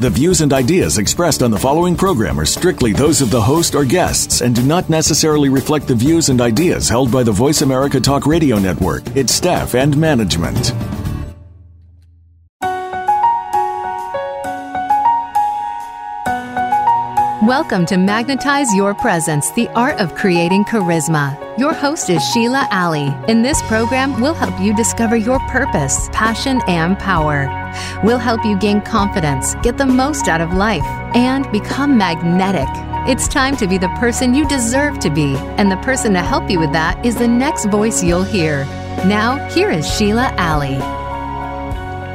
The views and ideas expressed on the following program are strictly those of the host or guests and do not necessarily reflect the views and ideas held by the Voice America Talk Radio Network, its staff, and management. Welcome to Magnetize Your Presence, the art of creating charisma. Your host is Sheila Alley. In this program, we'll help you discover your purpose, passion, and power. We'll help you gain confidence, get the most out of life, and become magnetic. It's time to be the person you deserve to be, and the person to help you with that is the next voice you'll hear. Now, here is Sheila Alley.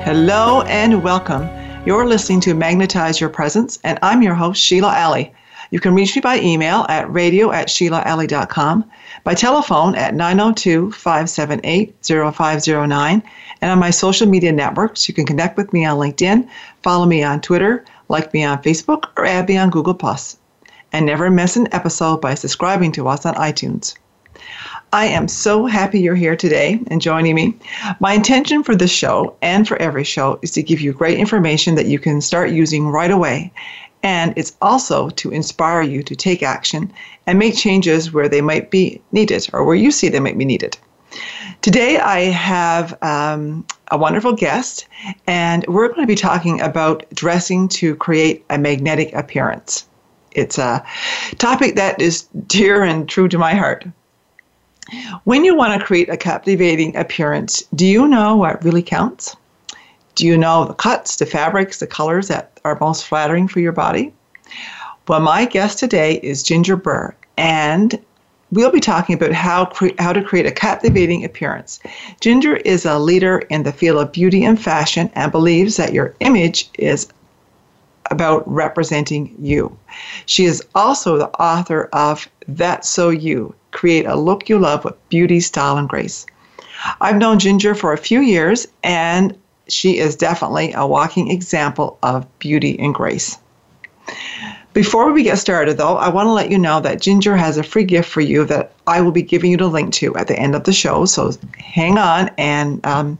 Hello and welcome. You're listening to Magnetize Your Presence, and I'm your host, Sheila Alley. You can reach me by email at radio at SheilaAlley.com, by telephone at 902 578 0509, and on my social media networks. You can connect with me on LinkedIn, follow me on Twitter, like me on Facebook, or add me on Google. And never miss an episode by subscribing to us on iTunes. I am so happy you're here today and joining me. My intention for this show and for every show is to give you great information that you can start using right away and it's also to inspire you to take action and make changes where they might be needed or where you see they might be needed. Today, I have um, a wonderful guest, and we're going to be talking about dressing to create a magnetic appearance. It's a topic that is dear and true to my heart. When you want to create a captivating appearance, do you know what really counts? Do you know the cuts, the fabrics, the colors that are most flattering for your body? Well, my guest today is Ginger Burr, and we'll be talking about how, cre- how to create a captivating appearance. Ginger is a leader in the field of beauty and fashion and believes that your image is about representing you. She is also the author of That's So You Create a Look You Love with Beauty, Style, and Grace. I've known Ginger for a few years, and she is definitely a walking example of beauty and grace. Before we get started, though, I want to let you know that Ginger has a free gift for you that I will be giving you the link to at the end of the show. So hang on, and um,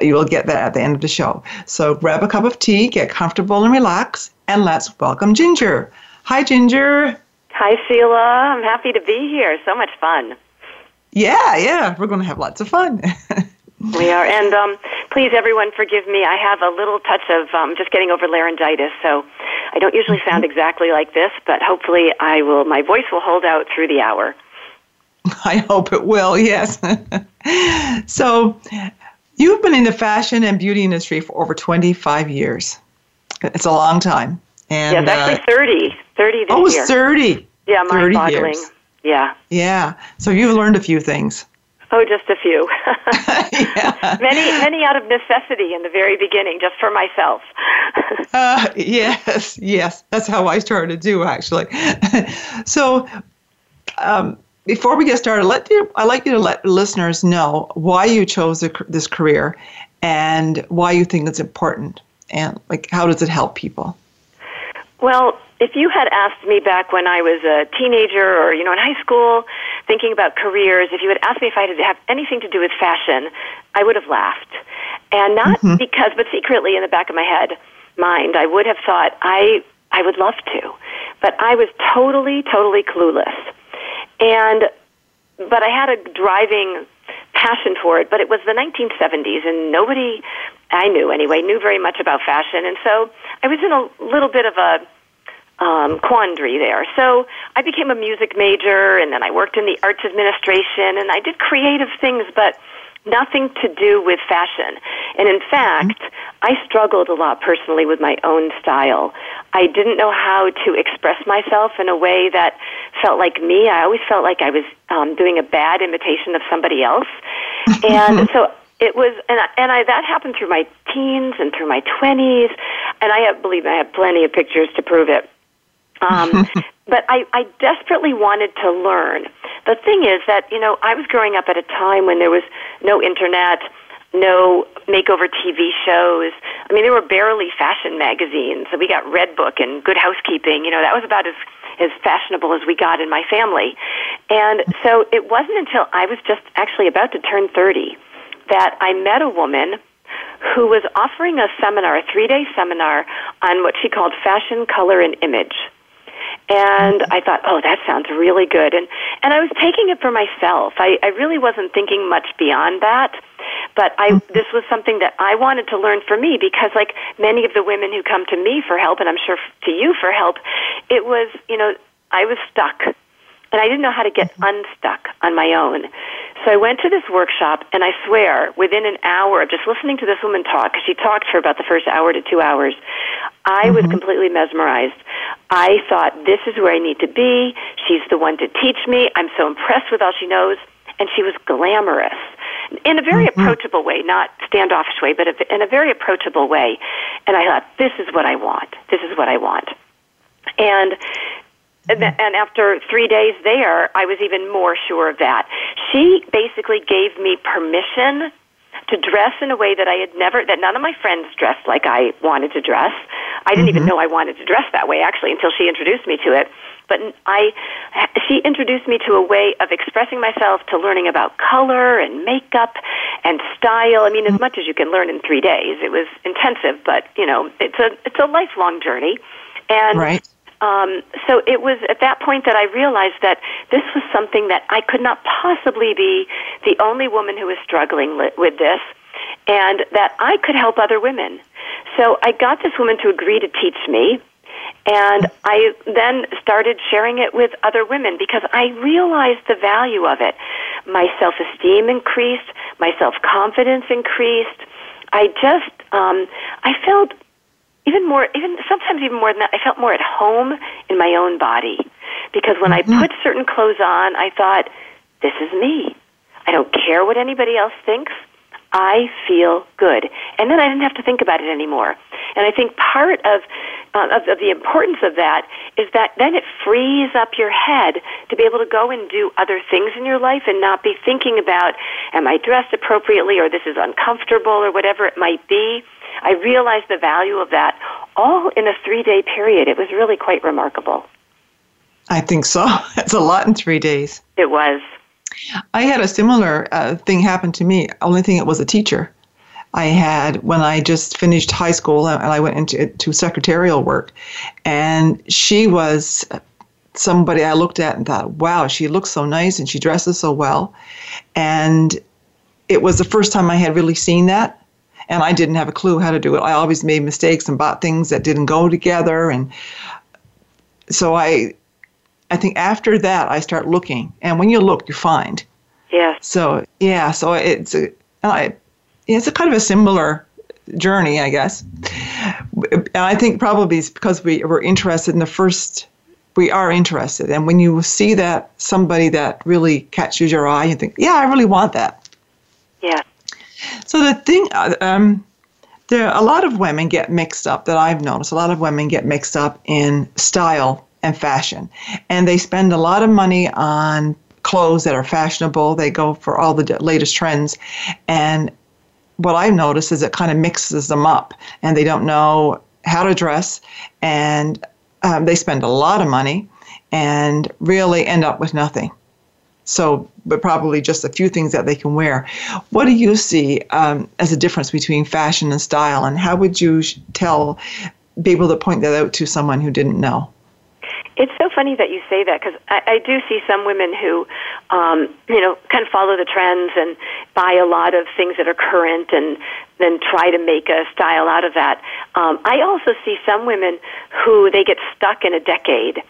you will get that at the end of the show. So grab a cup of tea, get comfortable and relax, and let's welcome Ginger. Hi, Ginger. Hi, Sheila. I'm happy to be here. So much fun. Yeah, yeah, we're going to have lots of fun. we are, and um, please, everyone, forgive me. I have a little touch of um, just getting over laryngitis, so I don't usually mm-hmm. sound exactly like this, but hopefully, I will. My voice will hold out through the hour. I hope it will. Yes. so, you've been in the fashion and beauty industry for over 25 years. It's a long time. And, yeah, actually uh, 30. 30 this oh, year. 30. Yeah, mind-boggling. Yeah. Yeah. So you've learned a few things. Oh, just a few. yeah. Many, many out of necessity in the very beginning, just for myself. uh, yes, yes, that's how I started too, actually. so, um, before we get started, let you, I'd like you to let listeners know why you chose this career and why you think it's important, and like how does it help people. Well, if you had asked me back when I was a teenager or, you know, in high school, thinking about careers, if you had asked me if I had to have anything to do with fashion, I would have laughed. And not mm-hmm. because, but secretly in the back of my head, mind, I would have thought I, I would love to. But I was totally, totally clueless. And, but I had a driving passion for it, but it was the 1970s and nobody I knew anyway knew very much about fashion. And so I was in a little bit of a um, quandary there. So I became a music major, and then I worked in the arts administration, and I did creative things, but nothing to do with fashion. And in fact, I struggled a lot personally with my own style. I didn't know how to express myself in a way that felt like me. I always felt like I was um, doing a bad imitation of somebody else. and so it was and I, and I that happened through my teens and through my 20s and I have believe I have plenty of pictures to prove it um, but I, I desperately wanted to learn the thing is that, you know, I was growing up at a time when there was no internet, no makeover TV shows. I mean, there were barely fashion magazines. We got Redbook and Good Housekeeping. You know, that was about as as fashionable as we got in my family. And so it wasn't until I was just actually about to turn 30 that I met a woman who was offering a seminar, a three day seminar on what she called fashion, color, and image. And I thought, oh, that sounds really good. And, and I was taking it for myself. I, I really wasn't thinking much beyond that. But I, mm-hmm. this was something that I wanted to learn for me because, like many of the women who come to me for help, and I'm sure to you for help, it was, you know, I was stuck and I didn't know how to get mm-hmm. unstuck on my own. So I went to this workshop, and I swear, within an hour of just listening to this woman talk, because she talked for about the first hour to two hours, I mm-hmm. was completely mesmerized. I thought, this is where I need to be. She's the one to teach me. I'm so impressed with all she knows. And she was glamorous in a very mm-hmm. approachable way, not standoffish way, but in a very approachable way. And I thought, this is what I want. This is what I want. And Mm-hmm. And after three days there, I was even more sure of that. She basically gave me permission to dress in a way that I had never, that none of my friends dressed like I wanted to dress. I didn't mm-hmm. even know I wanted to dress that way actually until she introduced me to it. But I, she introduced me to a way of expressing myself, to learning about color and makeup and style. I mean, as mm-hmm. much as you can learn in three days. It was intensive, but you know, it's a it's a lifelong journey. And right um, so it was at that point that I realized that this was something that I could not possibly be the only woman who was struggling li- with this, and that I could help other women. So I got this woman to agree to teach me, and I then started sharing it with other women because I realized the value of it. My self esteem increased, my self confidence increased. I just, um, I felt even more, even sometimes even more than that, I felt more at home in my own body. Because when mm-hmm. I put certain clothes on, I thought, this is me. I don't care what anybody else thinks. I feel good. And then I didn't have to think about it anymore. And I think part of, uh, of, of the importance of that is that then it frees up your head to be able to go and do other things in your life and not be thinking about, am I dressed appropriately or this is uncomfortable or whatever it might be. I realized the value of that all in a three day period. It was really quite remarkable. I think so. It's a lot in three days. It was. I had a similar uh, thing happen to me. Only thing it was a teacher. I had when I just finished high school and I went into to secretarial work, and she was somebody I looked at and thought, "Wow, she looks so nice and she dresses so well," and it was the first time I had really seen that and I didn't have a clue how to do it. I always made mistakes and bought things that didn't go together, and so I, I think after that I start looking, and when you look, you find. Yeah. So yeah, so it's a, I, it's a kind of a similar journey, I guess. And I think probably it's because we were interested in the first we are interested. And when you see that somebody that really catches your eye, you think, yeah, I really want that. Yeah. So the thing, uh, um, there a lot of women get mixed up that I've noticed. A lot of women get mixed up in style and fashion, and they spend a lot of money on clothes that are fashionable. They go for all the latest trends, and what I've noticed is it kind of mixes them up, and they don't know how to dress, and um, they spend a lot of money, and really end up with nothing. So, but probably just a few things that they can wear. What do you see um, as a difference between fashion and style, and how would you tell, be able to point that out to someone who didn't know? It's so funny that you say that because I, I do see some women who, um, you know, kind of follow the trends and buy a lot of things that are current and then try to make a style out of that. Um, I also see some women who they get stuck in a decade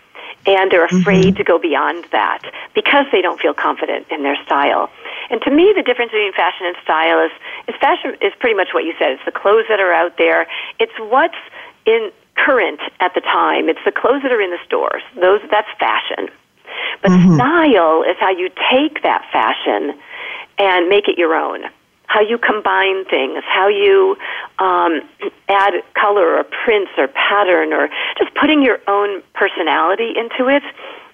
and they're afraid mm-hmm. to go beyond that because they don't feel confident in their style. And to me, the difference between fashion and style is, is fashion is pretty much what you said. It's the clothes that are out there. It's what's in current at the time. It's the clothes that are in the stores. Those that's fashion. But mm-hmm. style is how you take that fashion and make it your own how you combine things, how you um, add color or prints or pattern or just putting your own personality into it.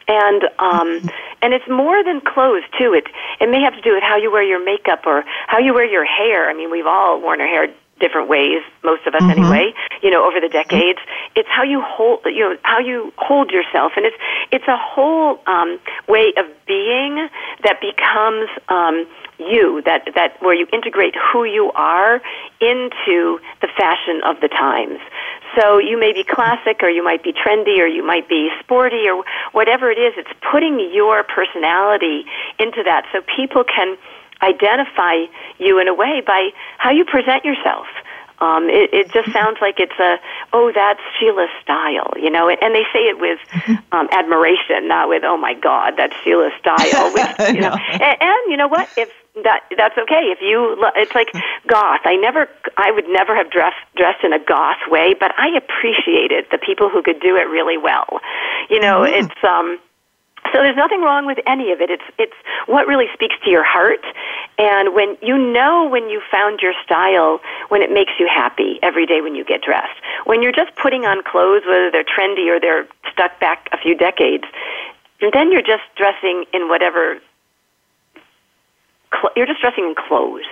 and um, and it's more than clothes too. It it may have to do with how you wear your makeup or how you wear your hair. I mean, we've all worn our hair different ways most of us mm-hmm. anyway you know over the decades it's how you hold you know how you hold yourself and it's it's a whole um way of being that becomes um you that that where you integrate who you are into the fashion of the times. So you may be classic or you might be trendy or you might be sporty or whatever it is it's putting your personality into that. So people can identify you in a way by how you present yourself. Um, it, it just sounds like it's a oh that's Sheila's style, you know, and they say it with um, admiration, not with oh my God that's Sheila's style. With, you know, and, and you know what? If that that's okay if you it's like goth i never i would never have dressed dressed in a goth way but i appreciated the people who could do it really well you know mm-hmm. it's um so there's nothing wrong with any of it. It's it's what really speaks to your heart, and when you know when you found your style, when it makes you happy every day when you get dressed. When you're just putting on clothes, whether they're trendy or they're stuck back a few decades, and then you're just dressing in whatever. You're just dressing in clothes.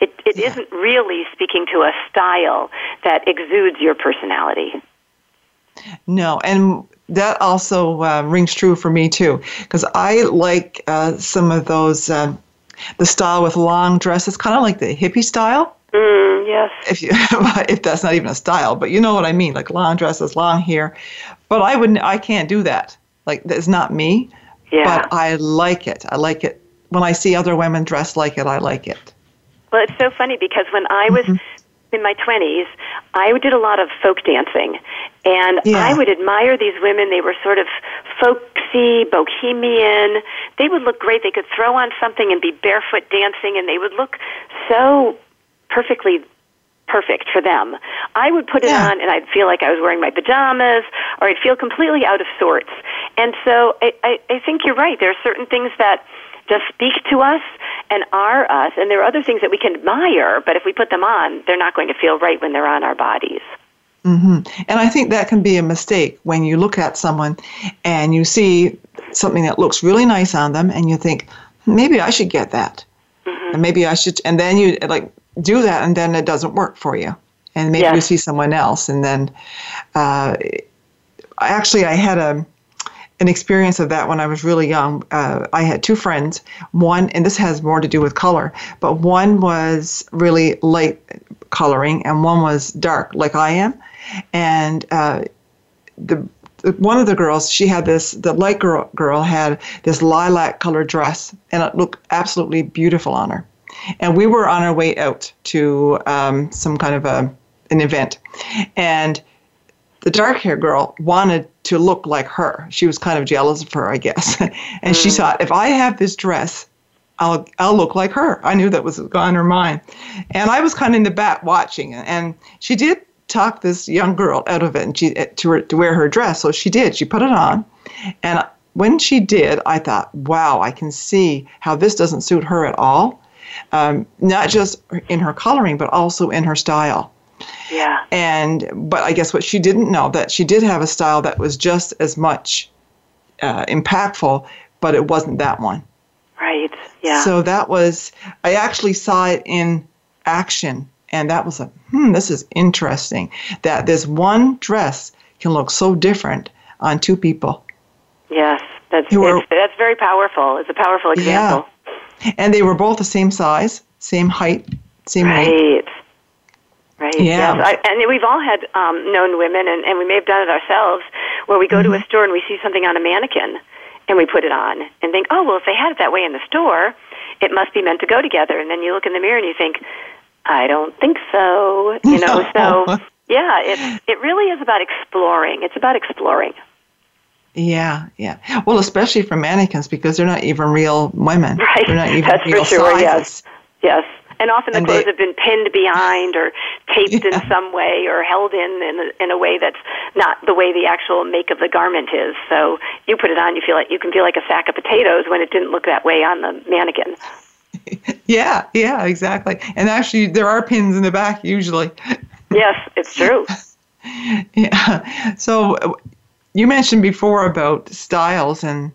It it yeah. not really speaking to a style that exudes your personality. No, and that also uh, rings true for me too, because I like uh, some of those uh, the style with long dresses, kind of like the hippie style. Mm, yes. If you if that's not even a style, but you know what I mean, like long dresses, long hair. But I wouldn't. I can't do that. Like that's not me. Yeah. But I like it. I like it when I see other women dressed like it. I like it. Well, it's so funny because when I was mm-hmm in my 20s, I did a lot of folk dancing. And yeah. I would admire these women. They were sort of folksy, bohemian. They would look great. They could throw on something and be barefoot dancing, and they would look so perfectly perfect for them. I would put it yeah. on and I'd feel like I was wearing my pajamas or I'd feel completely out of sorts. And so I, I, I think you're right. There are certain things that just speak to us and are us. And there are other things that we can admire, but if we put them on, they're not going to feel right when they're on our bodies. Mm-hmm. And I think that can be a mistake when you look at someone and you see something that looks really nice on them and you think, maybe I should get that. Mm-hmm. And maybe I should, and then you like do that and then it doesn't work for you. And maybe you see someone else and then, uh, actually, I had a, an experience of that when I was really young. Uh, I had two friends. One, and this has more to do with color, but one was really light coloring, and one was dark, like I am. And uh, the one of the girls, she had this. The light girl girl had this lilac colored dress, and it looked absolutely beautiful on her. And we were on our way out to um, some kind of a an event, and the dark hair girl wanted to look like her. She was kind of jealous of her, I guess. and mm. she thought, if I have this dress, I'll I'll look like her. I knew that was on her mind, and I was kind of in the back watching. And she did talk this young girl out of it, and she to her, to wear her dress. So she did. She put it on, and when she did, I thought, wow, I can see how this doesn't suit her at all. Um, not just in her coloring, but also in her style. Yeah. And but I guess what she didn't know that she did have a style that was just as much uh, impactful, but it wasn't that one. Right. Yeah. So that was I actually saw it in action, and that was a hmm. This is interesting. That this one dress can look so different on two people. Yes, that's were, that's very powerful. It's a powerful example. Yeah. And they were both the same size, same height, same right. weight. Right. Yeah. Yes. I, and we've all had um, known women, and, and we may have done it ourselves, where we go mm-hmm. to a mm-hmm. store and we see something on a mannequin, and we put it on and think, oh, well, if they had it that way in the store, it must be meant to go together. And then you look in the mirror and you think, I don't think so. You know. So yeah, it it really is about exploring. It's about exploring. Yeah, yeah. Well, especially for mannequins because they're not even real women. Right. They're not even That's real for sure. sizes. Yes. Yes. And often the and clothes they, have been pinned behind or taped yeah. in some way or held in, in a, in a way that's not the way the actual make of the garment is. So you put it on, you feel like you can feel like a sack of potatoes when it didn't look that way on the mannequin. yeah, yeah, exactly. And actually, there are pins in the back usually. yes, it's true. yeah. So you mentioned before about styles and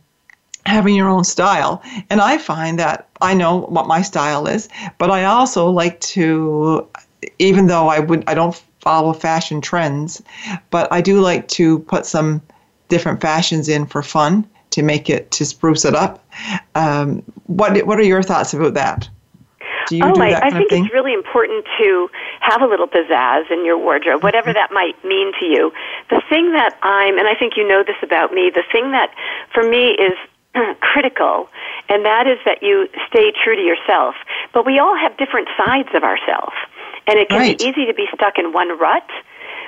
having your own style. And I find that I know what my style is, but I also like to, even though I would, I don't follow fashion trends, but I do like to put some different fashions in for fun to make it to spruce it up. Um, what What are your thoughts about that? Do you oh, do I, I think it's really important to have a little pizzazz in your wardrobe, whatever that might mean to you. The thing that I'm, and I think you know this about me, the thing that for me is critical, and that is that you stay true to yourself. But we all have different sides of ourselves, and it can right. be easy to be stuck in one rut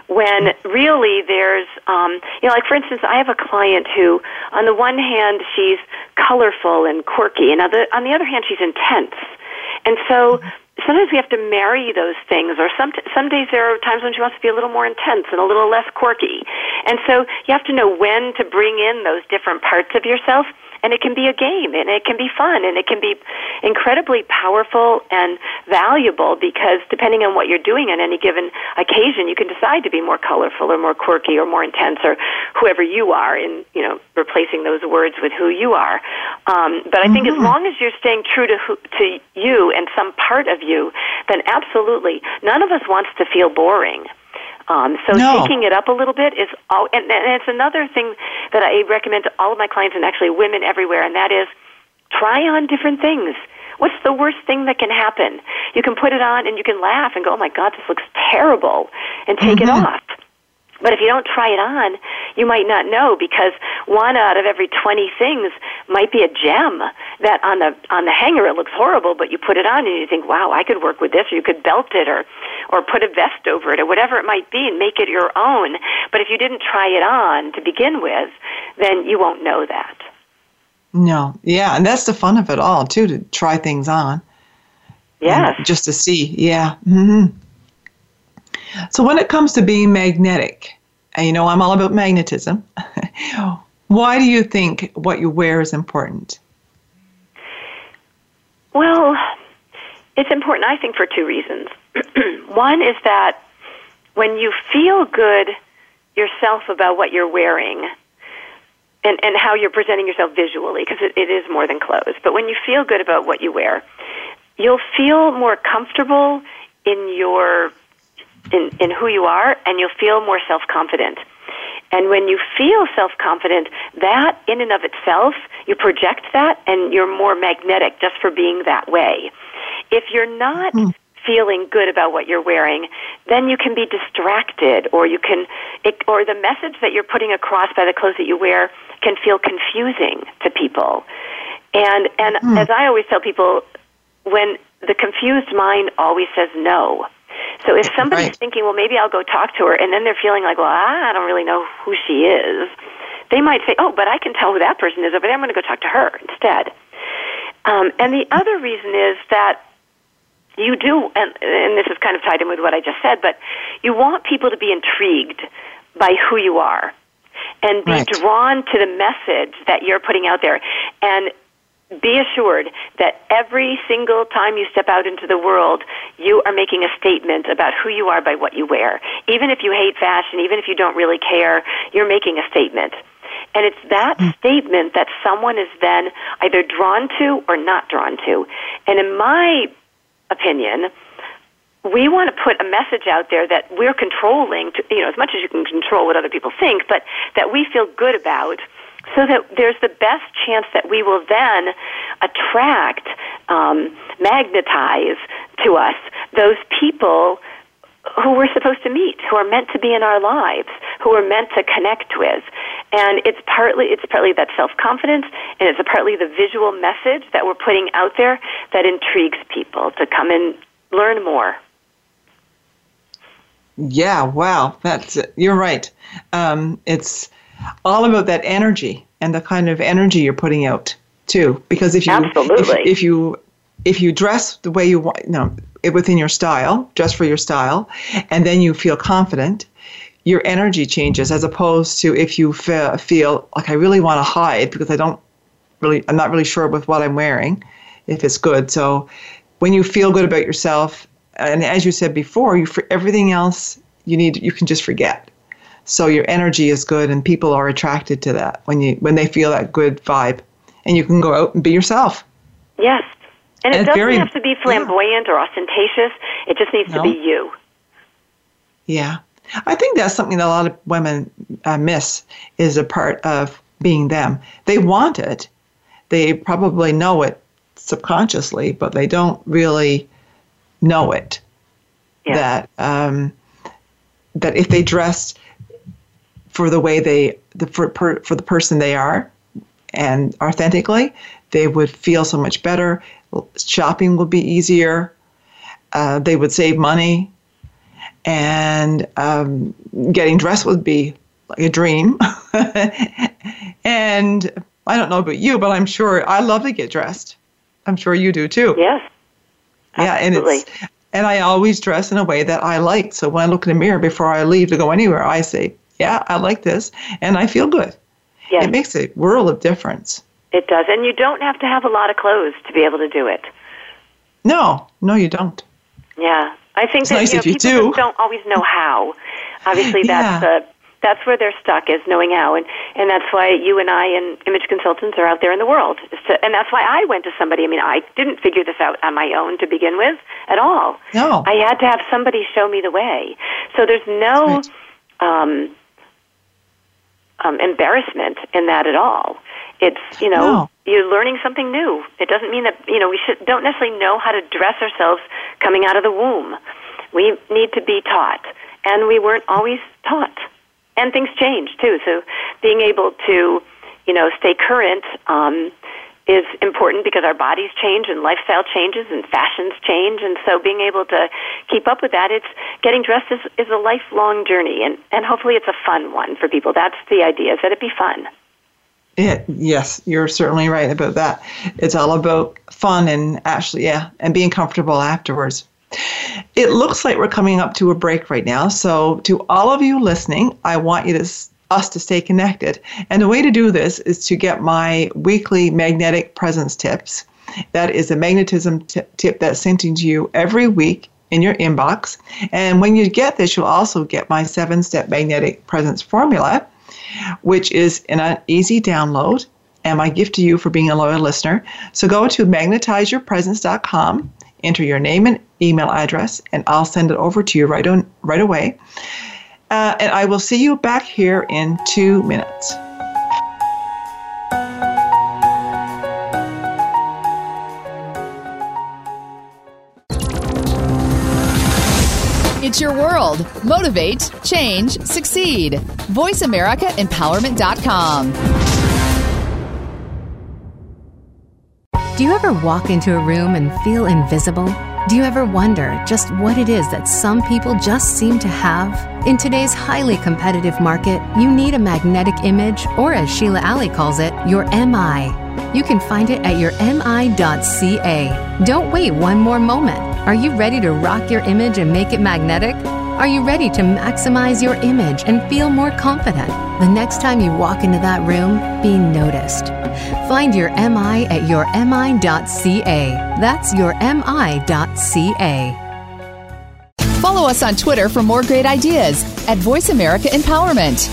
when really there's um you know like for instance i have a client who on the one hand she's colorful and quirky and on the on the other hand she's intense and so sometimes we have to marry those things or some some days there are times when she wants to be a little more intense and a little less quirky and so you have to know when to bring in those different parts of yourself and it can be a game and it can be fun and it can be incredibly powerful and valuable because depending on what you're doing on any given occasion you can decide to be more colorful or more quirky or more intense or whoever you are in you know replacing those words with who you are um, but I think mm-hmm. as long as you're staying true to who, to you and some part of you then absolutely none of us wants to feel boring um, so no. shaking it up a little bit is all, and, and it's another thing that I recommend to all of my clients and actually women everywhere, and that is try on different things. What's the worst thing that can happen? You can put it on and you can laugh and go, "Oh my God, this looks terrible," and take mm-hmm. it off. But if you don't try it on, you might not know because one out of every 20 things might be a gem that on the on the hanger it looks horrible, but you put it on and you think, "Wow, I could work with this," or you could belt it or or put a vest over it or whatever it might be and make it your own. But if you didn't try it on to begin with, then you won't know that. No. Yeah, and that's the fun of it all, too, to try things on. Yeah. Just to see. Yeah. Mhm. So when it comes to being magnetic, and you know I'm all about magnetism, why do you think what you wear is important? Well, it's important, I think, for two reasons. One is that when you feel good yourself about what you're wearing, and, and how you're presenting yourself visually, because it, it is more than clothes, but when you feel good about what you wear, you'll feel more comfortable in your in, in who you are, and you'll feel more self confident. And when you feel self confident, that in and of itself, you project that and you're more magnetic just for being that way. If you're not mm. feeling good about what you're wearing, then you can be distracted or you can, it, or the message that you're putting across by the clothes that you wear can feel confusing to people. And, and mm. as I always tell people, when the confused mind always says no, so if somebody's right. thinking, well, maybe I'll go talk to her, and then they're feeling like, well, I don't really know who she is, they might say, oh, but I can tell who that person is over there. I'm going to go talk to her instead. Um, and the other reason is that you do, and, and this is kind of tied in with what I just said, but you want people to be intrigued by who you are and be right. drawn to the message that you're putting out there. And be assured that every single time you step out into the world, you are making a statement about who you are by what you wear. Even if you hate fashion, even if you don't really care, you're making a statement. And it's that mm. statement that someone is then either drawn to or not drawn to. And in my opinion, we want to put a message out there that we're controlling, to, you know, as much as you can control what other people think, but that we feel good about so that there's the best chance that we will then attract, um, magnetize to us those people who we're supposed to meet, who are meant to be in our lives, who are meant to connect with. And it's partly it's partly that self confidence and it's partly the visual message that we're putting out there that intrigues people to come and learn more. Yeah, wow, that's you're right. Um, it's all about that energy and the kind of energy you're putting out too. Because if you if, if, you if you dress the way you want, you know, within your style, dress for your style, and then you feel confident, your energy changes. As opposed to if you feel, feel like I really want to hide because I don't really, I'm not really sure with what I'm wearing, if it's good. So when you feel good about yourself, and as you said before, you for everything else you need, you can just forget so your energy is good and people are attracted to that when you when they feel that good vibe and you can go out and be yourself. Yes. And it And doesn't very- have to be flamboyant or ostentatious. It just needs No. to be you. Yeah. I think that's something that a lot of women uh, miss is a part of being them. They want it. They probably know it subconsciously, but they don't really know it. Yeah. That um, that if they dressed for the way they the for, per, for the person they are and authentically, they would feel so much better. Shopping would be easier. Uh, they would save money and um, getting dressed would be like a dream. and I don't know about you, but I'm sure I love to get dressed. I'm sure you do too. Yes. Yeah, and Absolutely. it's and I always dress in a way that I like. So when I look in the mirror before I leave to go anywhere, I say, "Yeah, I like this," and I feel good. Yes. It makes a world of difference. It does. And you don't have to have a lot of clothes to be able to do it. No, no, you don't. Yeah. I think It's that nice you know, if you people do. don't always know how. Obviously that's Yeah. the that's where they're stuck is knowing how and and that's why you and I and image consultants are out there in the world. to- and that's why I went to somebody. I mean, I didn't figure this out on my own to begin with at all. No. I had to have somebody show me the way. So there's no That's um, um, embarrassment in that at all. It's you know No. you're learning something new. It doesn't mean that you know we should don't necessarily know how to dress ourselves coming out of the womb. We need to be taught, and we weren't always taught. And things change too. So being able to you know stay current um, is important because our bodies change and lifestyle changes and fashions change, and so being able to keep up with that, it's getting dressed is, is a lifelong journey, and and hopefully it's a fun one for people. That's the idea, is that it be fun. It, yes, you're certainly right about that. It's all about fun and actually, yeah, and being comfortable afterwards. It looks like we're coming up to a break right now. So, to all of you listening, I want you to us to stay connected. And the way to do this is to get my weekly magnetic presence tips. That is a magnetism t- tip that's sent to you every week in your inbox. And when you get this, you'll also get my seven step magnetic presence formula which is an easy download and my gift to you for being a loyal listener. So go to magnetizeyourpresence.com, enter your name and email address, and I'll send it over to you right on right away. Uh, and I will see you back here in two minutes. It's your world. Motivate, change, succeed. VoiceAmericaEmpowerment.com. Do you ever walk into a room and feel invisible? Do you ever wonder just what it is that some people just seem to have? In today's highly competitive market, you need a magnetic image, or as Sheila Alley calls it, your MI. You can find it at your mi.ca. Don't wait one more moment. Are you ready to rock your image and make it magnetic? Are you ready to maximize your image and feel more confident? The next time you walk into that room, be noticed. Find your MI at yourmi.ca. That's your mi.ca. Follow us on Twitter for more great ideas at Voice America Empowerment.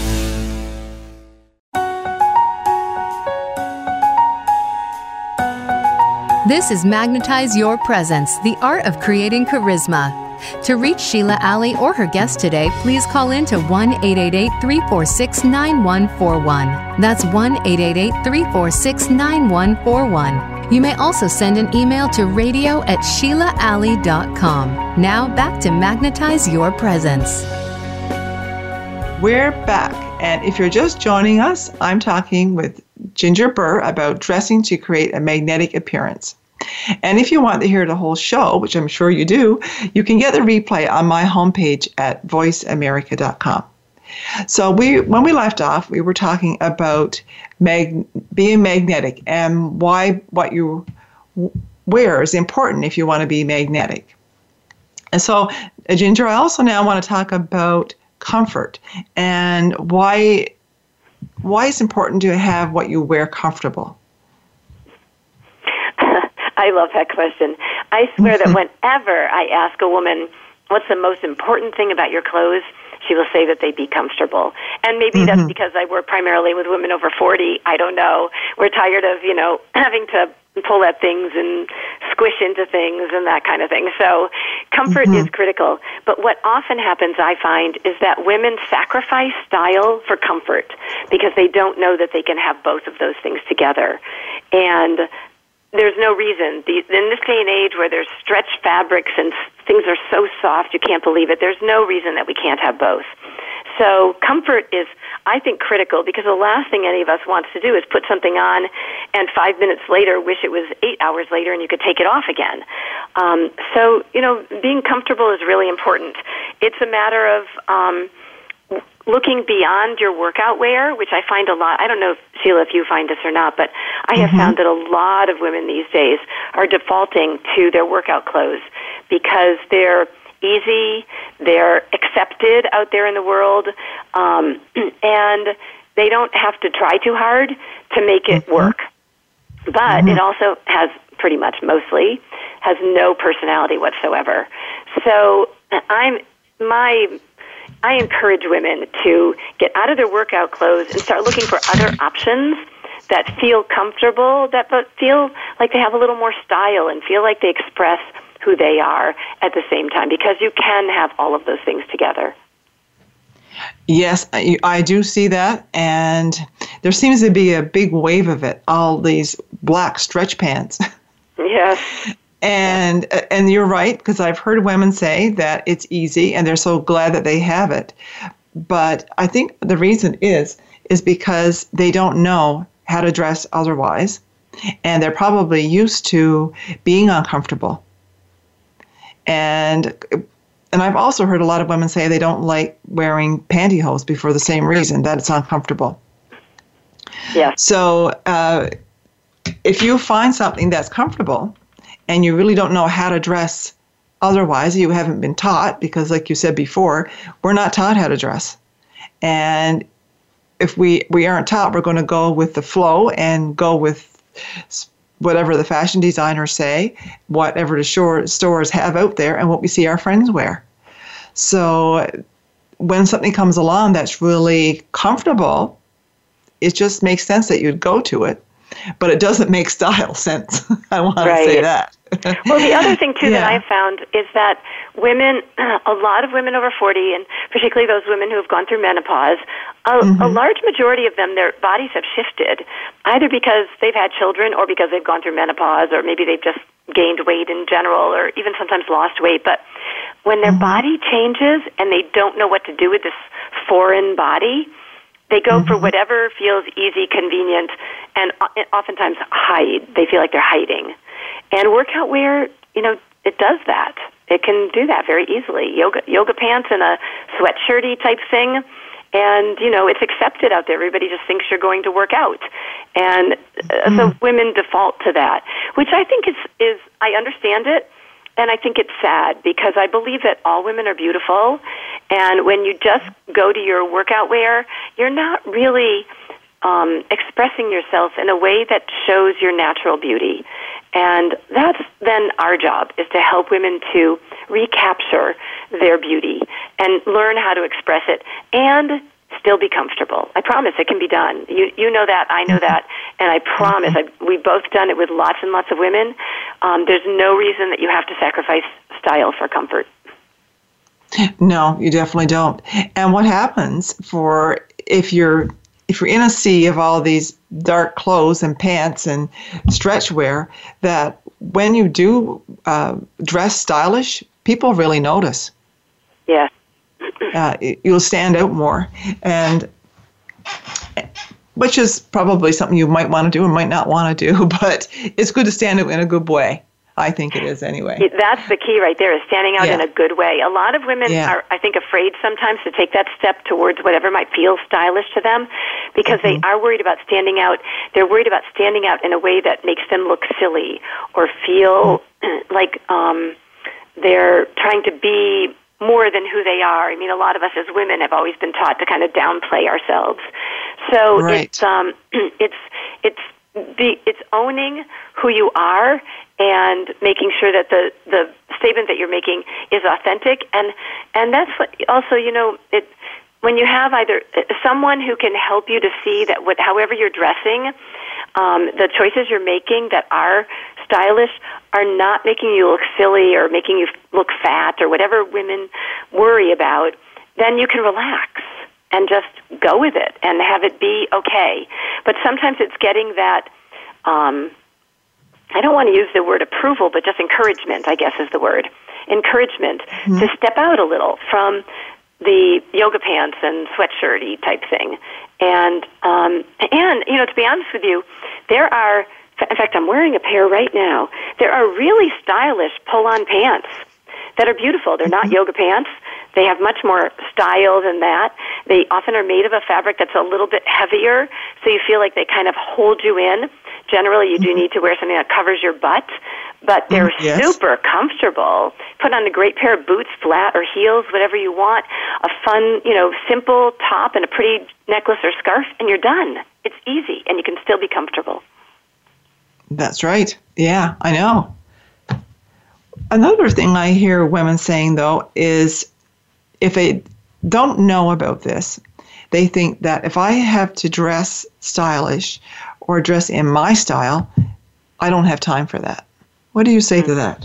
This is Magnetize Your Presence, the art of creating charisma. To reach Sheila Alley or her guest today, please call in to 1 888 346 9141. That's 1 888 346 9141. You may also send an email to radio at SheilaAlley.com. Now back to Magnetize Your Presence. We're back. And if you're just joining us, I'm talking with Ginger Burr about dressing to create a magnetic appearance. And if you want to hear the whole show, which I'm sure you do, you can get the replay on my homepage at voiceamerica.com. So we when we left off, we were talking about mag, being magnetic and why what you wear is important if you want to be magnetic. And so, Ginger, I also now want to talk about comfort and why why it's important to have what you wear comfortable. I love that question. I swear that whenever I ask a woman, what's the most important thing about your clothes, she will say that they be comfortable. And maybe Mm-hmm. that's because I work primarily with women over 40. I don't know. We're tired of, you know, having to pull at things and squish into things and that kind of thing. So comfort Mm-hmm. is critical. But what often happens, I find, is that women sacrifice style for comfort because they don't know that they can have both of those things together. And there's no reason. The, in this day and age where there's stretch fabrics and things are so soft you can't believe it, there's no reason that we can't have both. So comfort is, I think, critical because the last thing any of us wants to do is put something on and five minutes later wish it was eight hours later and you could take it off again. Um, so, you know, being comfortable is really important. It's a matter of, um, looking beyond your workout wear, which I find a lot. I don't know, if, Sheila, if you find this or not, but I have mm-hmm. found that a lot of women these days are defaulting to their workout clothes because they're easy, they're accepted out there in the world, um, and they don't have to try too hard to make it mm-hmm. work. But mm-hmm. it also has pretty much mostly has no personality whatsoever. So I'm my I encourage women to get out of their workout clothes and start looking for other options that feel comfortable, that but feel like they have a little more style and feel like they express who they are at the same time because you can have all of those things together. Yes, I, I do see that, and there seems to be a big wave of it. All these black stretch pants, Yes. and and you're right because I've heard women say that it's easy, and they're so glad that they have it. But I think the reason is is because they don't know how to dress otherwise, and they're probably used to being uncomfortable. And and I've also heard a lot of women say they don't like wearing pantyhose before the same reason that it's uncomfortable. Yes. So uh, if you find something that's comfortable and you really don't know how to dress otherwise, you haven't been taught because, like you said before, we're not taught how to dress. And if we, we aren't taught, we're going to go with the flow and go with whatever the fashion designers say, whatever the shore, stores have out there, and what we see our friends wear. So when something comes along that's really comfortable, it just makes sense that you'd go to it, but it doesn't make style sense. I want to say that. Well, the other thing too that I've found is that women, a lot of women over 40, and particularly those women who have gone through menopause, a, Mm-hmm. a large majority of them, their bodies have shifted, either because they've had children or because they've gone through menopause, or maybe they've just gained weight in general, or even sometimes lost weight. But when their body changes and they don't know what to do with this foreign body, they go for whatever feels easy, convenient, and o- oftentimes hide. They feel like they're hiding. And workout wear, you know, it does that. It can do that very easily. Yoga yoga pants and a sweatshirty type thing. And you know it's accepted out there. Everybody just thinks you're going to work out, and uh, so women default to that, which I think is is I understand it, and I think it's sad because I believe that all women are beautiful, and when you just go to your workout wear, you're not really um, expressing yourself in a way that shows your natural beauty. And that's then our job is to help women to recapture their beauty and learn how to express it and still be comfortable. I promise it can be done. You you know that, I know that, and I promise I, we've both done it with lots and lots of women. Um, there's no reason that you have to sacrifice style for comfort. No, you definitely don't. And what happens for if you're if you're in a sea of all these dark clothes and pants and stretch wear, that when you do uh, dress stylish, people really notice. Yeah. Uh, you'll stand out more, and which is probably something you might want to do and might not want to do, but it's good to stand out in a good way. I think it is anyway. That's the key right there is standing out Yeah. in a good way. A lot of women Yeah. are, I think, afraid sometimes to take that step towards whatever might feel stylish to them because Mm-hmm. they are worried about standing out. They're worried about standing out in a way that makes them look silly or feel Mm-hmm. like um, they're trying to be more than who they are. I mean, a lot of us as women have always been taught to kind of downplay ourselves. So Right. it's um, it's it's the, it's owning who you are and making sure that the, the statement that you're making is authentic. And, and that's what also, you know, it, when you have either someone who can help you to see that what, however you're dressing, um, the choices you're making that are stylish are not making you look silly or making you look fat or whatever women worry about, then you can relax and just go with it and have it be okay. But sometimes it's getting that. Um, I don't want to use the word approval, but just encouragement, I guess is the word. Encouragement mm-hmm. to step out a little from the yoga pants and sweatshirty type thing. And um, and you know, to be honest with you, there are in fact I'm wearing a pair right now. There are really stylish pull-on pants that are beautiful. They're not mm-hmm. yoga pants. They have much more style than that. They often are made of a fabric that's a little bit heavier, so you feel like they kind of hold you in. Generally, you do mm-hmm. need to wear something that covers your butt, but they're mm, yes. super comfortable. Put on a great pair of boots, flat or heels, whatever you want. A fun, you know, simple top and a pretty necklace or scarf, and you're done. It's easy, and you can still be comfortable. That's right. Yeah, I know. Another thing I hear women saying, though, is if they don't know about this, they think that if I have to dress stylish or dress in my style, I don't have time for that. What do you say to that?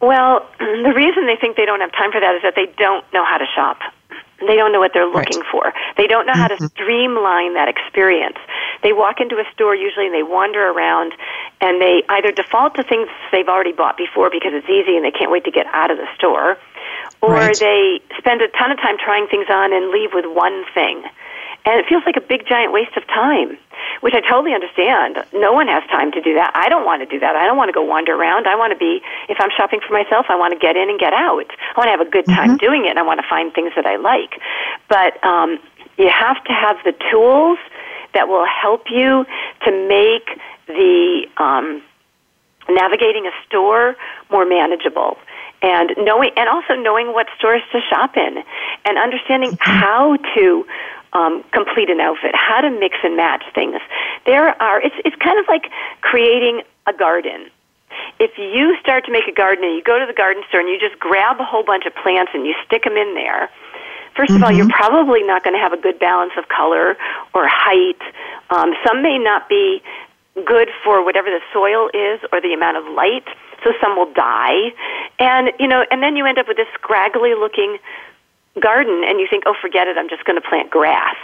Well, the reason they think they don't have time for that is that they don't know how to shop. They don't know what they're looking right. for. They don't know how to mm-hmm. streamline that experience. They walk into a store usually and they wander around and they either default to things they've already bought before because it's easy and they can't wait to get out of the store, or right. they spend a ton of time trying things on and leave with one thing. And it feels like a big giant waste of time, which I totally understand. No one has time to do that. I don't want to do that. I don't want to go wander around. I want to be, if I'm shopping for myself, I want to get in and get out. I want to have a good time mm-hmm. doing it. And I want to find things that I like. But um, you have to have the tools that will help you to make the um, navigating a store more manageable and knowing and also knowing what stores to shop in and understanding mm-hmm. how to um, complete an outfit, how to mix and match things. There are it's it's kind of like creating a garden. If you start to make a garden and you go to the garden store and you just grab a whole bunch of plants and you stick them in there, 1st mm-hmm. of all, you're mm-hmm. probably not going to have a good balance of color or height. Um, some may not be good for whatever the soil is or the amount of light, so some will die. And you know, and then you end up with this scraggly looking garden and you think, "Oh, forget it, I'm just going to plant grass."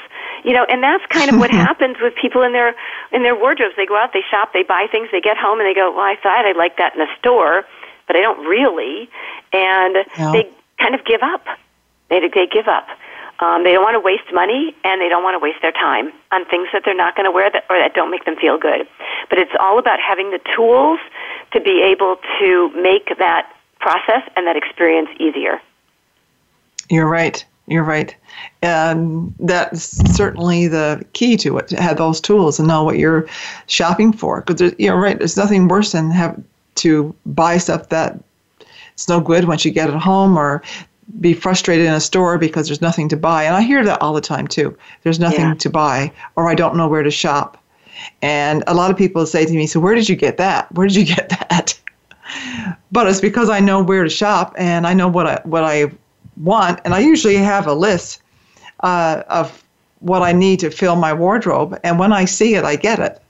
You know, and that's kind of what happens with people in their in their wardrobes. They go out, they shop, they buy things, they get home and they go, "Well, I thought I liked that in the store, but I don't really." And yeah. they kind of give up. They they give up. Um, they don't want to waste money and they don't want to waste their time on things that they're not going to wear that, or that don't make them feel good. But it's all about having the tools to be able to make that process and that experience easier. You're right. You're right. And that's certainly the key to it, to have those tools and know what you're shopping for. Because you're right, there's nothing worse than have to buy stuff that it's no good once you get it home or be frustrated in a store because there's nothing to buy. And I hear that all the time too. There's nothing yeah. to buy or I don't know where to shop. And a lot of people say to me, So where did you get that? Where did you get that? but it's because I know where to shop and I know what I what I want, and I usually have a list uh, of what I need to fill my wardrobe. And when I see it, I get it.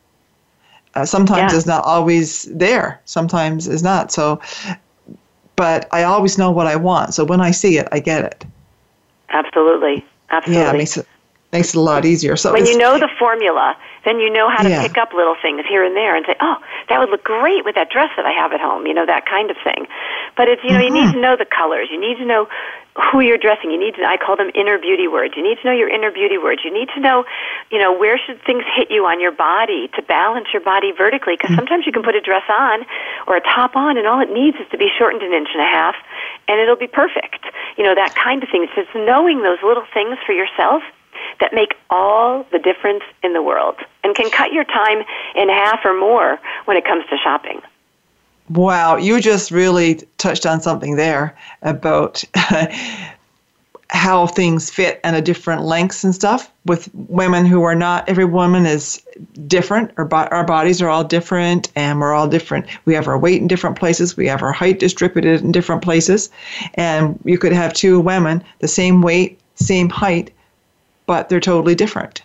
Uh, sometimes yeah. it's not always there. Sometimes it's not. So, but I always know what I want. So when I see it, I get it. Absolutely. Absolutely. Yeah, it makes it makes it a lot easier. So when you know the formula, then you know how to yeah. pick up little things here and there and say, "Oh, that would look great with that dress that I have at home." You know that kind of thing. But it's you know mm-hmm. you need to know the colors. You need to know who you're dressing. You need to. I call them inner beauty words. You need to know your inner beauty words. You need to know, you know, where should things hit you on your body to balance your body vertically. Because mm-hmm. sometimes you can put a dress on or a top on, and all it needs is to be shortened an inch and a half, and it'll be perfect. You know that kind of thing. It's just knowing those little things for yourself that make all the difference in the world and can cut your time in half or more when it comes to shopping. Wow, you just really touched on something there about how things fit and a different lengths and stuff. With women who are not every woman is different. Our, bo- our bodies are all different and we're all different. We have our weight in different places. We have our height distributed in different places. And you could have two women the same weight same height but they're totally different.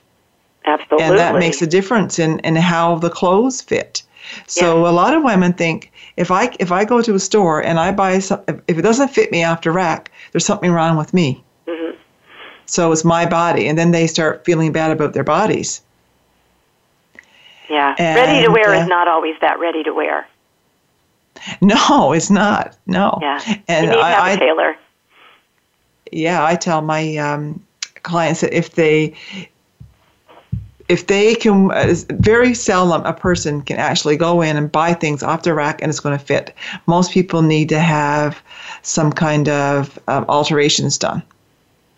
Absolutely. and that makes a difference in, in how the clothes fit. So Yeah. a lot of women think if I if I go to a store and I buy some if it doesn't fit me after rack, there's something wrong with me. Mm-hmm. So it's my body, and then they start feeling bad about their bodies. yeah. ready to wear uh, is not always that ready to wear. No, it's not. No. Yeah. And you need to have I, a I tailor. yeah, I tell my um, clients that if they if they can, very seldom a person can actually go in and buy things off the rack and it's going to fit. Most people need to have some kind of um, alterations done.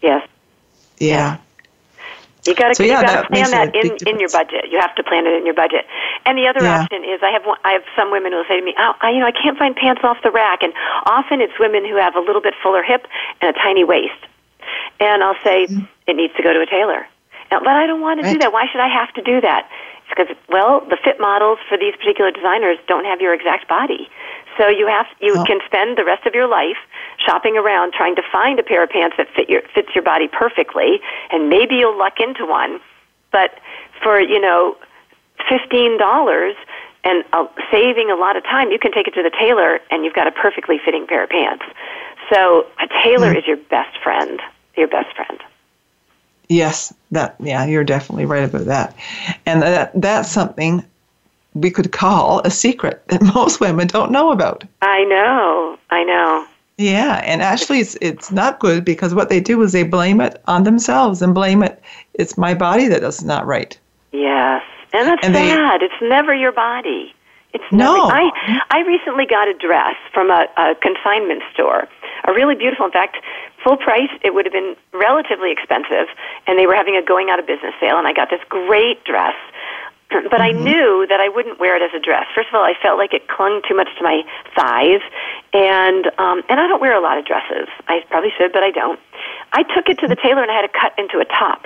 Yes. Yeah. You got to So, yeah, that plan that in in your budget. You have to plan it in your budget. And the other Yeah. option is I have one, I have some women who will say to me, oh, I, you know, I can't find pants off the rack, and often it's women who have a little bit fuller hip and a tiny waist. And I'll say it needs to go to a tailor. But I don't want to do Mm-hmm. That. Why should I have to do that? It's because well, the fit models for these particular designers don't have your exact body. So you have you Oh. can spend the rest of your life shopping around trying to find a pair of pants that fit your fits your body perfectly, and maybe you'll luck into one. But for you know fifteen dollars and uh, saving a lot of time, you can take it to the tailor, and you've got a perfectly fitting pair of pants. So a tailor is your best friend. Your best friend. Yes, that yeah, you're definitely right about that. And that that's something we could call a secret that most women don't know about. I know. I know. Yeah, and actually it's it's not good because what they do is they blame it on themselves and blame it it's my body that is not right. Yes, and that's And they- it's never your body. It's No. I I recently got a dress from a, a consignment store, a really beautiful. In fact, full price. It would have been relatively expensive, and they were having a going out of business sale, and I got this great dress. But I knew that I wouldn't wear it as a dress. First of all, I felt like it clung too much to my thighs, and um, and I don't wear a lot of dresses. I probably should, but I don't. I took it to the tailor and I had it cut into a top.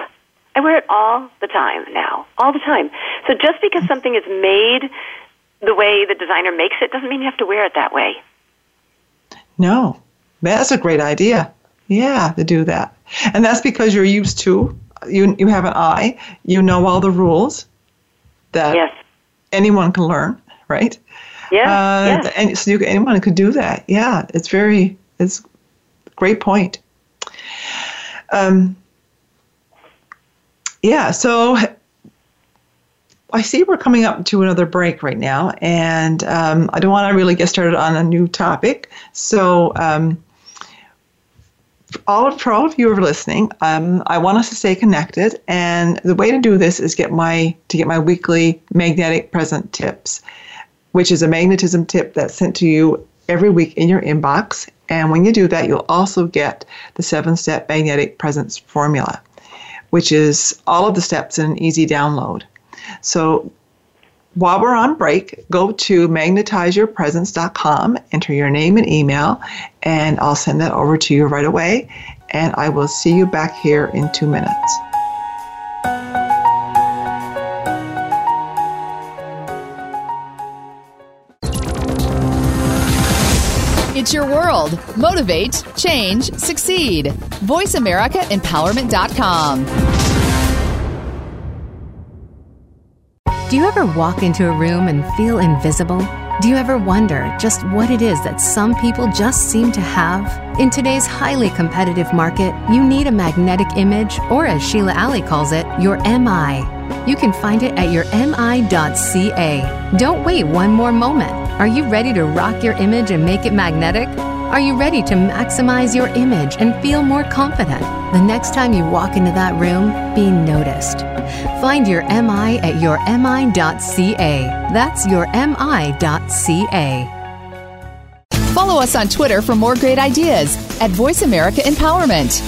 I wear it all the time now, all the time. So just because something is made the way the designer makes it doesn't mean you have to wear it that way. No. That's a great idea. Yeah, to do that. And that's because you're used to you you have an eye, you know all the rules that Yes. anyone can learn, right? Yes. Uh, yes. And so you, anyone could do that. Yeah, it's very, it's a great point. Um, yeah, so I see we're coming up to another break right now, and um, I don't want to really get started on a new topic. So, um, for all for all of you who are listening, um, I want us to stay connected, and the way to do this is get my to get my weekly magnetic present tips which is a magnetism tip that's sent to you every week in your inbox. And when you do that, you'll also get the seven step magnetic presence formula, which is all of the steps in an easy download. So while we're on break, go to magnetizeyourpresence.com, enter your name and email, and I'll send that over to you right away. And I will see you back here in two minutes. It's your world. Motivate, change, succeed. VoiceAmericaEmpowerment.com. Do you ever walk into a room and feel invisible? Do you ever wonder just what it is that some people just seem to have? In today's highly competitive market, you need a magnetic image, or as Sheila Alley calls it, your MI. You can find it at your mi.ca. Don't wait one more moment. Are you ready to rock your image and make it magnetic? Are you ready to maximize your image and feel more confident? The next time you walk into that room, be noticed. Find your MI at yourmi.ca. That's your mi.ca. Follow us on Twitter for more great ideas at Voice America Empowerment.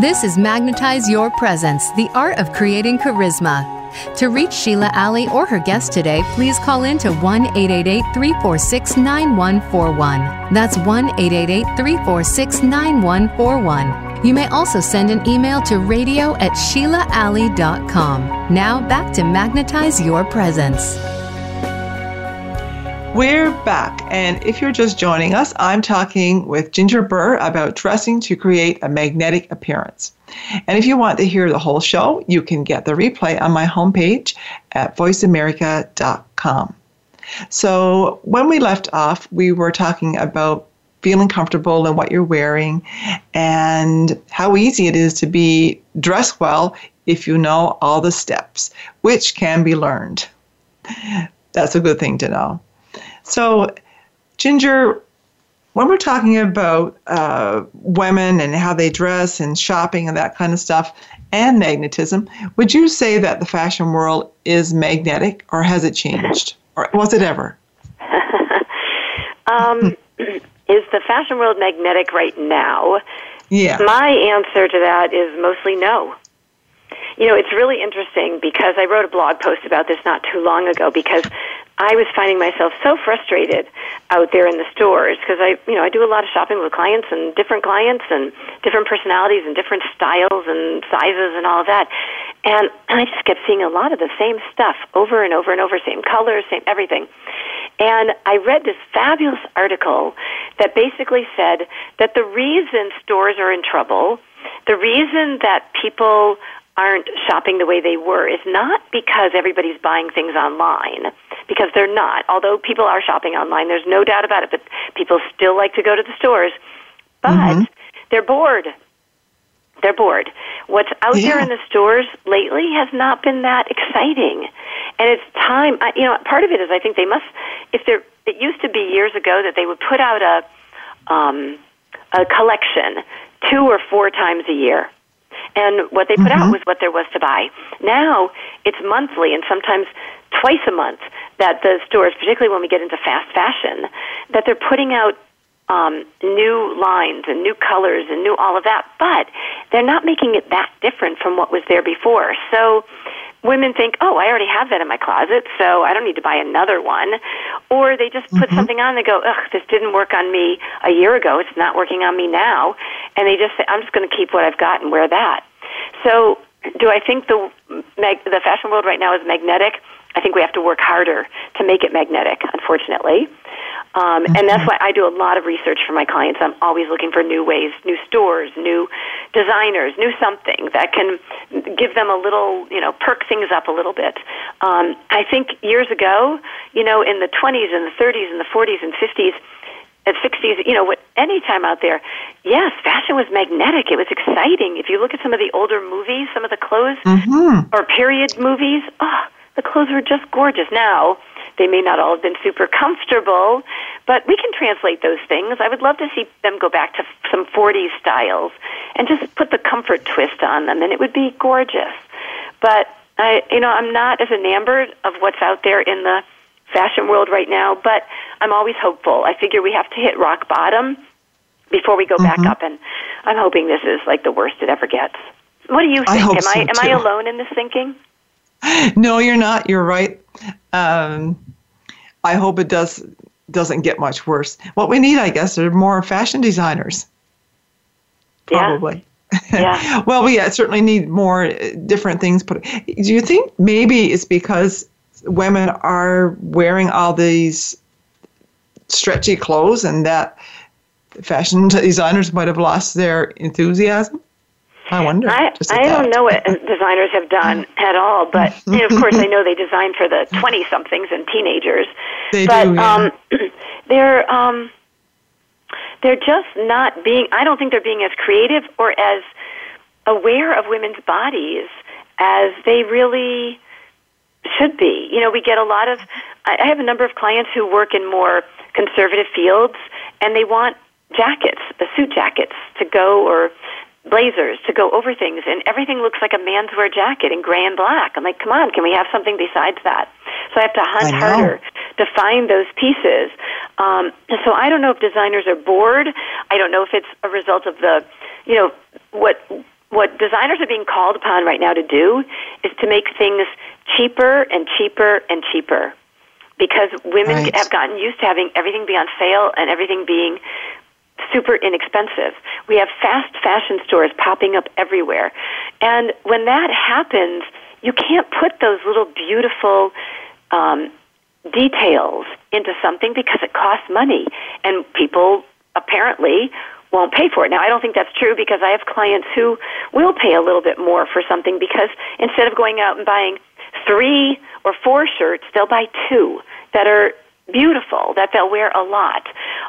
This is Magnetize Your Presence, the art of creating charisma. To reach Sheila Alley or her guest today, please call in to 1 888 346 9141. That's 1 888 346 9141. You may also send an email to radio at SheilaAlley.com. Now back to magnetize your presence. We're back, and if you're just joining us, I'm talking with Ginger Burr about dressing to create a magnetic appearance. And if you want to hear the whole show, you can get the replay on my homepage at voiceamerica.com. So, when we left off, we were talking about feeling comfortable in what you're wearing and how easy it is to be dressed well if you know all the steps, which can be learned. That's a good thing to know. So, Ginger, when we're talking about uh, women and how they dress and shopping and that kind of stuff and magnetism, would you say that the fashion world is magnetic or has it changed? Or was it ever? um, is the fashion world magnetic right now? Yeah. My answer to that is mostly no. You know, it's really interesting because I wrote a blog post about this not too long ago because I was finding myself so frustrated out there in the stores because I, you know, I do a lot of shopping with clients and different clients and different personalities and different styles and sizes and all of that. And I just kept seeing a lot of the same stuff over and over and over, same colors, same everything. And I read this fabulous article that basically said that the reason stores are in trouble, the reason that people aren't shopping the way they were is not because everybody's buying things online, because they're not. Although people are shopping online, there's no doubt about it, but people still like to go to the stores. But mm-hmm. they're bored. They're bored. What's out yeah. there in the stores lately has not been that exciting. And it's time, I, you know, part of it is I think they must, if they're, it used to be years ago that they would put out a, um, a collection two or four times a year and what they put mm-hmm. out was what there was to buy. Now it's monthly and sometimes twice a month that the stores, particularly when we get into fast fashion, that they're putting out um, new lines and new colors and new all of that, but they're not making it that different from what was there before. So women think, oh, I already have that in my closet, so I don't need to buy another one. Or they just put mm-hmm. something on and they go, ugh, this didn't work on me a year ago. It's not working on me now. And they just say, I'm just going to keep what I've got and wear that. So do I think the, mag- the fashion world right now is magnetic? I think we have to work harder to make it magnetic, unfortunately. Um, and that's why I do a lot of research for my clients. I'm always looking for new ways, new stores, new designers, new something that can give them a little, you know, perk things up a little bit. Um, I think years ago, you know, in the 20s and the 30s and the 40s and 50s, at 60s, you know, any time out there, yes, fashion was magnetic. It was exciting. If you look at some of the older movies, some of the clothes mm-hmm. or period movies, oh, the clothes were just gorgeous. Now, they may not all have been super comfortable, but we can translate those things. I would love to see them go back to some 40s styles and just put the comfort twist on them, and it would be gorgeous. But I, you know, I'm not as enamored of what's out there in the fashion world right now, but I'm always hopeful. I figure we have to hit rock bottom before we go mm-hmm. back up, and I'm hoping this is like the worst it ever gets. What do you think? I am so I am too. I alone in this thinking? No, you're not. You're right. Um, I hope it does doesn't get much worse. What we need, I guess, are more fashion designers. Probably. Yeah. yeah. well, we certainly need more different things. But do you think maybe it's because women are wearing all these stretchy clothes and that fashion designers might have lost their enthusiasm? I wonder. I, I don't know what designers have done at all, but you know, of course I know they design for the twenty somethings and teenagers. They but do, yeah. um, they're um, they're just not being. I don't think they're being as creative or as aware of women's bodies as they really should be. You know, we get a lot of. I have a number of clients who work in more conservative fields, and they want jackets, the suit jackets, to go or blazers to go over things, and everything looks like a manswear jacket in gray and black. I'm like, come on, can we have something besides that? So I have to hunt harder to find those pieces. Um, so I don't know if designers are bored. I don't know if it's a result of the, you know, what what designers are being called upon right now to do is to make things cheaper and cheaper and cheaper because women Right. have gotten used to having everything be on sale and everything being super inexpensive. We have fast fashion stores popping up everywhere. And when that happens, you can't put those little beautiful um, details into something because it costs money. And people apparently won't pay for it. Now, I don't think that's true because I have clients who will pay a little bit more for something because instead of going out and buying three or four shirts, they'll buy two that are beautiful that they'll wear a lot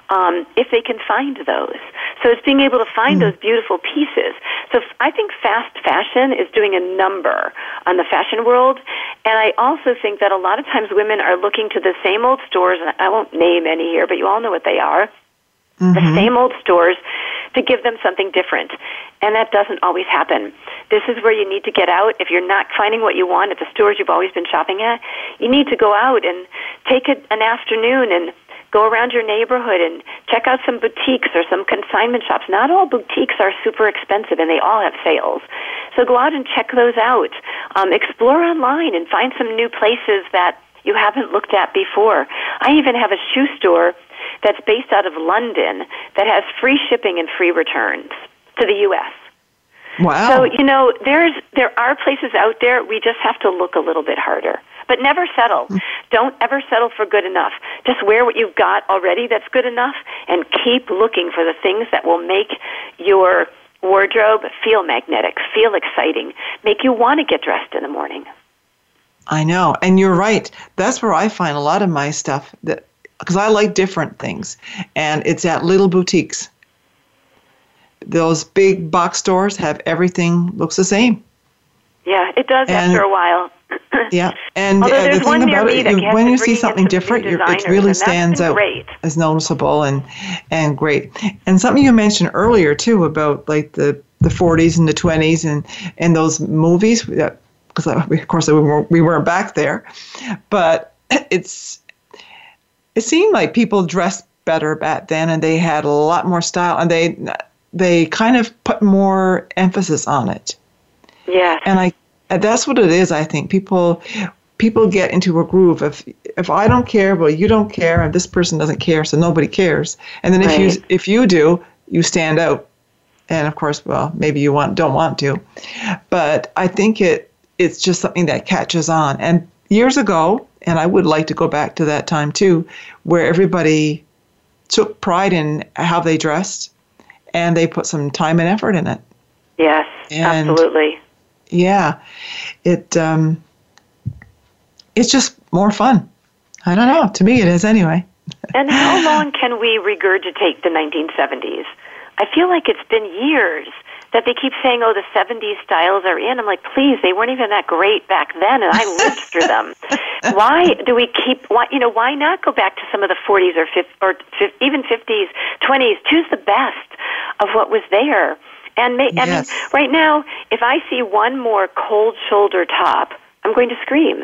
um, if they can find those. So it's being able to find those beautiful pieces. So I think fast fashion is doing a number on the fashion world, and I also think that a lot of times women are looking to the same old stores, and I won't name any here, but you all know what they are the same old stores to give them something different. And that doesn't always happen. This is where you need to get out. If you're not finding what you want at the stores you've always been shopping at, you need to go out and take a, an afternoon and go around your neighborhood and check out some boutiques or some consignment shops. Not all boutiques are super expensive and they all have sales. So go out and check those out. Um, explore online and find some new places that you haven't looked at before. I even have a shoe store that's based out of London that has free shipping and free returns to the U.S. Wow. So you know, there's there are places out there. We just have to look a little bit harder, but never settle. Hmm. Don't ever settle for good enough. Just wear what you've got already that's good enough, and keep looking for the things that will make your wardrobe feel magnetic, feel exciting, make you want to get dressed in the morning. I know, and you're right. That's where I find a lot of my stuff that because I like different things, and it's at little boutiques. Those big box stores have everything looks the same. Yeah, it does And- after a while. Yeah, and uh, the thing about it, you- when you see something different, it really stands out great. as noticeable and and great. And something you mentioned earlier too about like the the 40s and the 20s and and those movies because of course we weren't, we weren't back there, but it's it seemed like people dressed better back then and they had a lot more style and they they kind of put more emphasis on it Yeah. and I that's what it is. I think people people get into a groove. If if I don't care, well, you don't care, and this person doesn't care, so nobody cares. And then if you if you do, you stand out. And of course, well, maybe you want don't want to, but I think it it's just something that catches on. And years ago, and I would like to go back to that time too, where everybody took pride in how they dressed, and they put some time and effort in it. Yes, And- absolutely. Yeah, it um, it's just more fun. I don't know. To me, it is anyway. And how long can we regurgitate the 1970s? I feel like it's been years that they keep saying, "Oh, the 70s styles are in." I'm like, please, they weren't even that great back then, and I lived through them. Why do we keep? Why you know? Why not go back to some of the 40s or 50, or 50, even 50s, 20s? Choose the best of what was there. And may, I mean, right now, if I see one more cold shoulder top, I'm going to scream.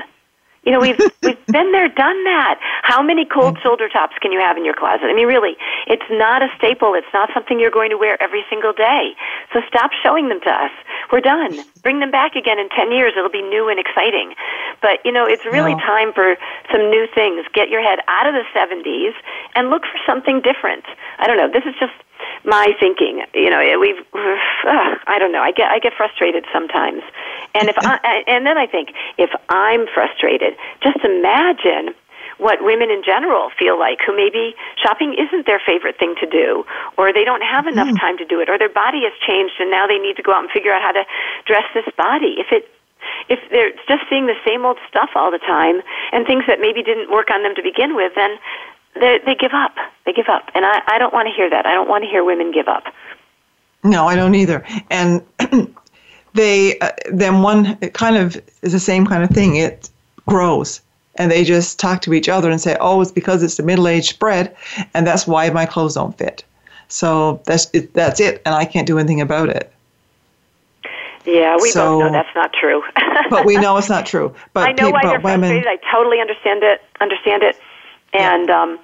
You know, we've we've been there, done that. How many cold shoulder tops can you have in your closet? I mean, really, it's not a staple. It's not something you're going to wear every single day. So stop showing them to us. We're done. Bring them back again in 10 years. It'll be new and exciting. But, you know, it's really time for some new things. Get your head out of the 70s and look for something different. I don't know. This is just my thinking. You know, we've uh, I don't know. I get I get frustrated sometimes. And if I and then I think if I'm frustrated, just imagine what women in general feel like who maybe shopping isn't their favorite thing to do or they don't have enough time to do it or their body has changed and now they need to go out and figure out how to dress this body. If it if they're just seeing the same old stuff all the time and things that maybe didn't work on them to begin with, then they, they give up. They give up. And I, I don't want to hear that. I don't want to hear women give up. No, I don't either. And they uh, then one it kind of is the same kind of thing. It grows, and they just talk to each other and say, "Oh, it's because it's the middle-aged spread, and that's why my clothes don't fit." So that's it, that's it, and I can't do anything about it. Yeah, we So- both know that's not true. But we know it's not true. But I know why but they're women, frustrated. I totally understand it. Understand it, and um,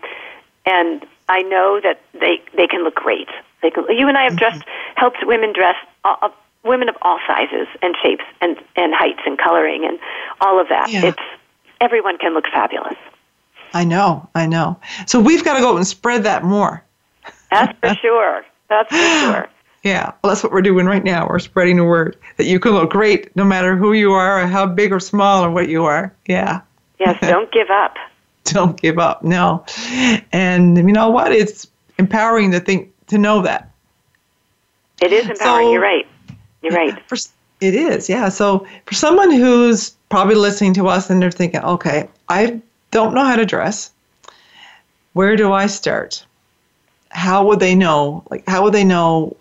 and I know that they they can look great. They can. You and I have Mm-hmm. dressed helped women dress uh, uh, women of all sizes and shapes and and heights and coloring and all of that. Yeah. It's everyone can look fabulous. I know, I know. So we've got to go and spread that more. That's for sure. That's for sure. Yeah, well, that's what we're doing right now. We're spreading the word that you can look great no matter who you are or how big or small or what you are. Yeah. Yes, don't give up. Don't give up. No. And you know what? It's empowering to think to know that. It is empowering. So- You're right. You're right. For, it is, yeah. So for someone who's probably listening to us and they're thinking, okay, I don't know how to dress. Where do I start? How would they know? Like, how would they know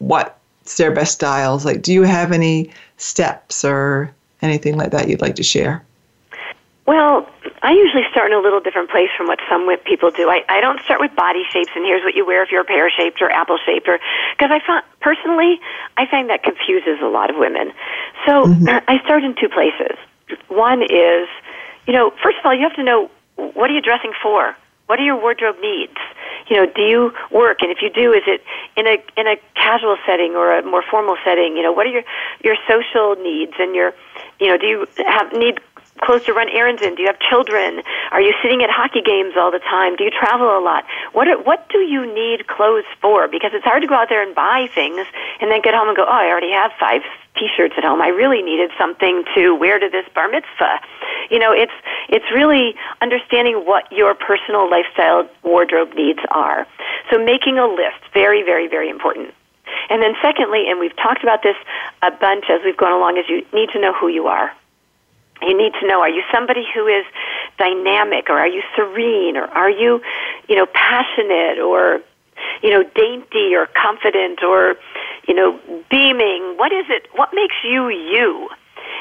what's their best styles? Like, do you have any steps or anything like that you'd like to share? Well, I usually start in a little different place from what some people do. I, I don't start with body shapes and here's what you wear if you're pear shaped or apple shaped or because I find personally I find that confuses a lot of women. So mm-hmm. uh, I start in two places. One is, you know, first of all, you have to know what are you dressing for? What are your wardrobe needs? You know, do you work? And if you do, is it in a in a casual setting or a more formal setting? You know, what are your your social needs and your, you know, do you have need clothes to run errands in? Do you have children? Are you sitting at hockey games all the time? Do you travel a lot? What are, what do you need clothes for? Because it's hard to go out there and buy things and then get home and go, oh, I already have five t-shirts at home. I really needed something to wear to this bar mitzvah. You know, it's it's really understanding what your personal lifestyle wardrobe needs are. So making a list, very, very, very important. And then secondly, and we've talked about this a bunch as we've gone along, is you need to know who you are you need to know are you somebody who is dynamic or are you serene or are you you know passionate or you know dainty or confident or you know beaming? What is it what makes you you?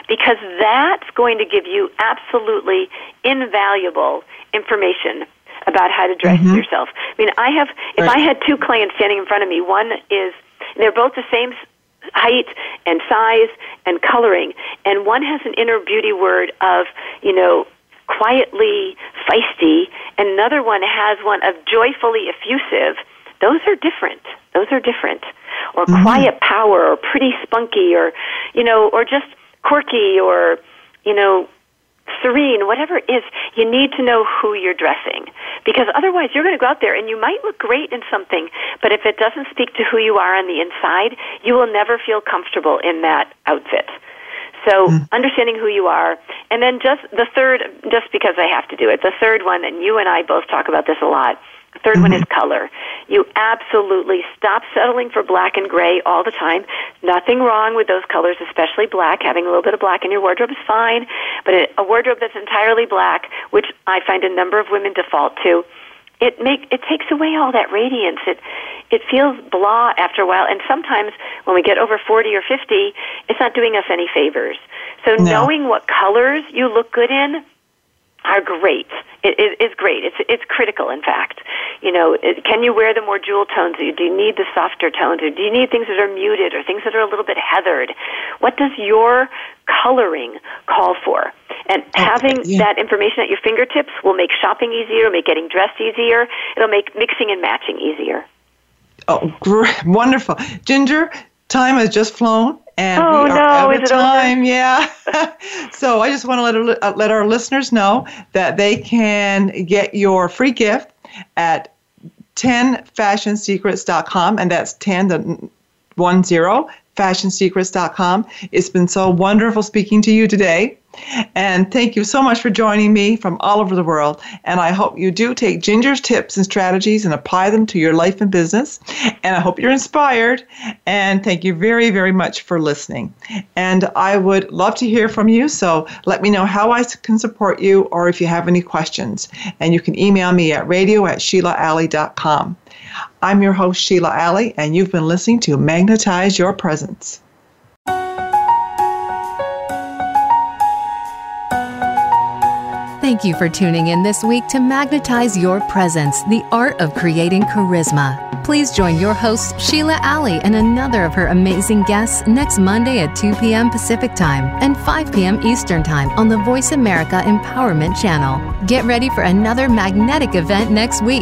Because that's going to give you absolutely invaluable information about how to dress mm-hmm. yourself. I mean i have if Right. i had two clients standing in front of me one is they're both the same height and size and coloring. And one has an inner beauty word of you know quietly feisty and another one has one of joyfully effusive. Those are different. Those are different. Or mm-hmm. quiet power or pretty spunky or you know or just quirky or you know serene, whatever it is, you need to know who you're dressing. Because otherwise, you're going to go out there and you might look great in something, but if it doesn't speak to who you are on the inside, you will never feel comfortable in that outfit. So hmm. understanding who you are, and then just the third, just because I have to do it, the third one, and you and I both talk about this a lot. The 3rd one is mm-hmm. color. You absolutely stop settling for black and gray all the time. Nothing wrong with those colors, especially black. Having a little bit of black in your wardrobe is fine, but a a wardrobe that's entirely black, which I find a number of women default to, it make it takes away all that radiance. It it feels blah after a while, and sometimes when we get over forty or fifty, it's not doing us any favors. So No. knowing what colors you look good in are great. It, it is great. It's it's critical, in fact. You know, it, can you wear the more jewel tones? Do you, do you need the softer tones, or do you need things that are muted, or things that are a little bit heathered? What does your coloring call for? And uh, having yeah. that information at your fingertips will make shopping easier, make getting dressed easier. It'll make mixing and matching easier. Oh, great, wonderful, Ginger. Time has just flown, and Oh, we are no, out is of over? time. Yeah. so I just want to let our, uh, let our listeners know that they can get your free gift at 10fashionsecrets.com, and that's 10 the one zero fashionsecrets.com. It's been so wonderful speaking to you today. And thank you so much for joining me from all over the world. And I hope you do take Ginger's tips and strategies and apply them to your life and business. And I hope you're inspired. And thank you very, very much for listening. And I would love to hear from you. So let me know how I can support you or if you have any questions. And you can email me at radio at SheilaAlley.com. I'm your host, Sheila Alley, and you've been listening to Magnetize Your Presence. Thank you for tuning in this week to Magnetize Your Presence, the art of creating charisma. Please join your host, Sheila Alley, and another of her amazing guests next Monday at 2 p.m. Pacific Time and 5 p.m. Eastern Time on the Voice America Empowerment Channel. Get ready for another magnetic event next week.